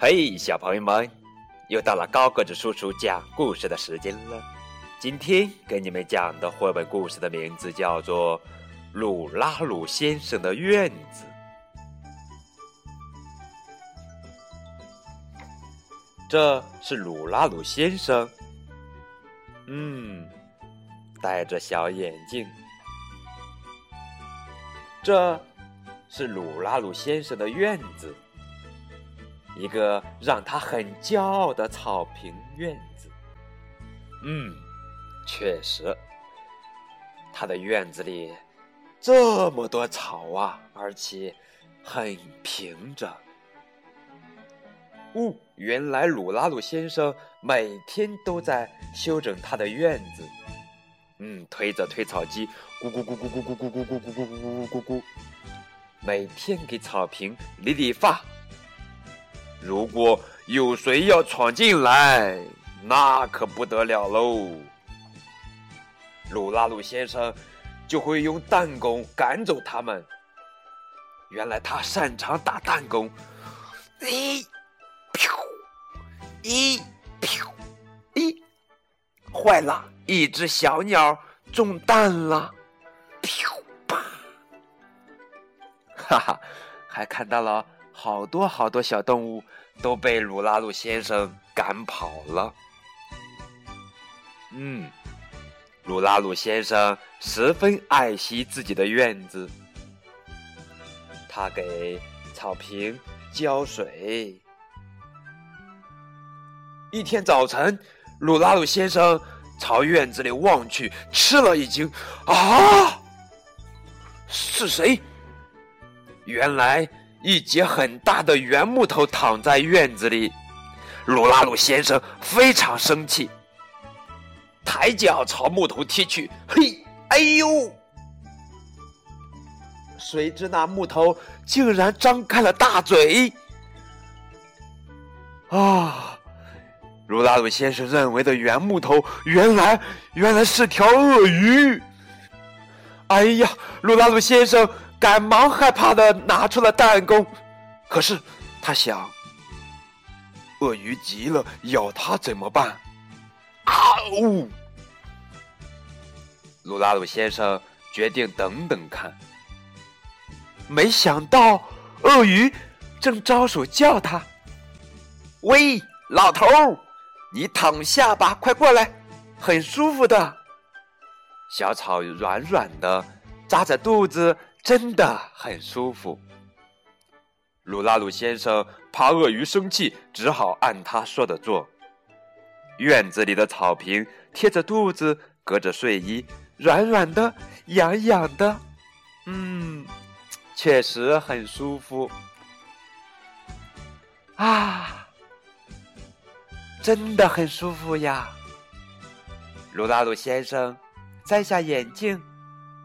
嘿，小朋友们，又到了高个子叔叔讲故事的时间了。今天给你们讲的绘本故事的名字叫做《鲁拉鲁先生的院子》。这是鲁拉鲁先生，嗯，戴着小眼镜。这是鲁拉鲁先生的院子，一个让他很骄傲的草坪院子。嗯，确实，他的院子里这么多草啊，而且很平整。哦，原来鲁拉鲁先生每天都在修整他的院子。嗯，推着推草机，咕咕咕咕咕咕咕咕咕咕咕咕咕咕咕，每天给草坪理理发。如果有谁要闯进来，那可不得了喽！鲁拉鲁先生就会用弹弓赶走他们。原来他擅长打弹弓，咦！一，噗，一，坏了！一只小鸟中弹了，啪！哈哈，还看到了好多好多小动物都被鲁拉鲁先生赶跑了。嗯，鲁拉鲁先生十分爱惜自己的院子，他给草坪浇水。一天早晨，鲁拉鲁先生朝院子里望去，吃了一惊：“啊，是谁？”原来一截很大的圆木头躺在院子里。鲁拉鲁先生非常生气，抬脚朝木头踢去，嘿，哎呦！谁知那木头竟然张开了大嘴，啊！鲁拉鲁先生认为的圆木头，原来原来是条鳄鱼。哎呀，鲁拉鲁先生赶忙害怕的拿出了弹弓，可是他想，鳄鱼急了咬他怎么办？啊呜！鲁拉鲁先生决定等等看，没想到鳄鱼正招手叫他：“喂，老头！”你躺下吧，快过来，很舒服的。小草软软的，扎着肚子，真的很舒服。鲁拉鲁先生怕鳄鱼生气，只好按他说的做。院子里的草坪贴着肚子，隔着睡衣，软软的，痒痒的，嗯，确实很舒服。啊！真的很舒服呀，鲁拉鲁先生摘下眼镜，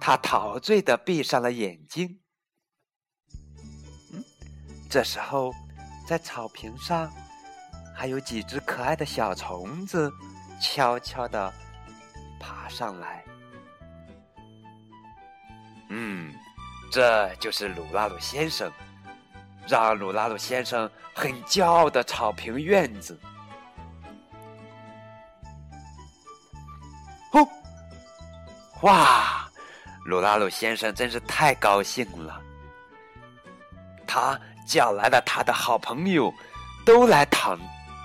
他陶醉的闭上了眼睛。嗯，这时候，在草坪上，还有几只可爱的小虫子，悄悄的爬上来。嗯，这就是鲁拉鲁先生，让鲁拉鲁先生很骄傲的草坪院子。哦，哇！鲁拉鲁先生真是太高兴了。他叫来了他的好朋友，都来躺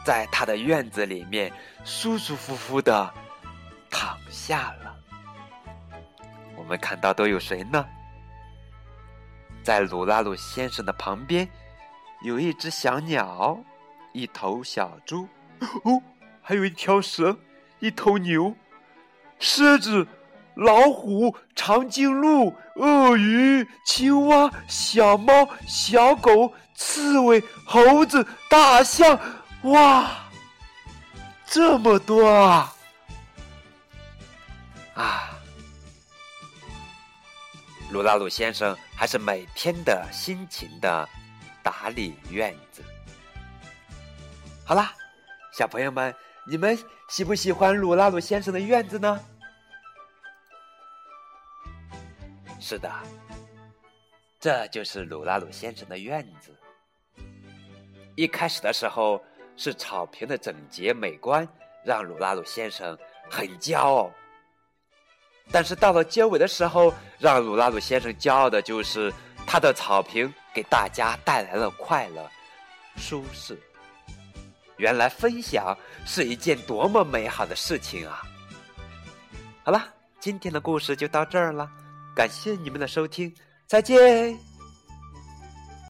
在他的院子里面，舒舒服服的躺下了。我们看到都有谁呢？在鲁拉鲁先生的旁边，有一只小鸟，一头小猪，哦，还有一条蛇，一头牛。狮子、老虎、长颈鹿、鳄鱼、青蛙、小猫、小狗、刺猬、猴子、大象，哇，这么多啊！啊，鲁拉鲁先生还是每天的辛勤的打理院子。好啦，小朋友们。你们喜不喜欢鲁拉鲁先生的院子呢？是的，这就是鲁拉鲁先生的院子。一开始的时候是草坪的整洁美观让鲁拉鲁先生很骄傲，但是到了结尾的时候，让鲁拉鲁先生骄傲的就是他的草坪给大家带来了快乐、舒适。原来分享是一件多么美好的事情啊！好了，今天的故事就到这儿了，感谢你们的收听，再见。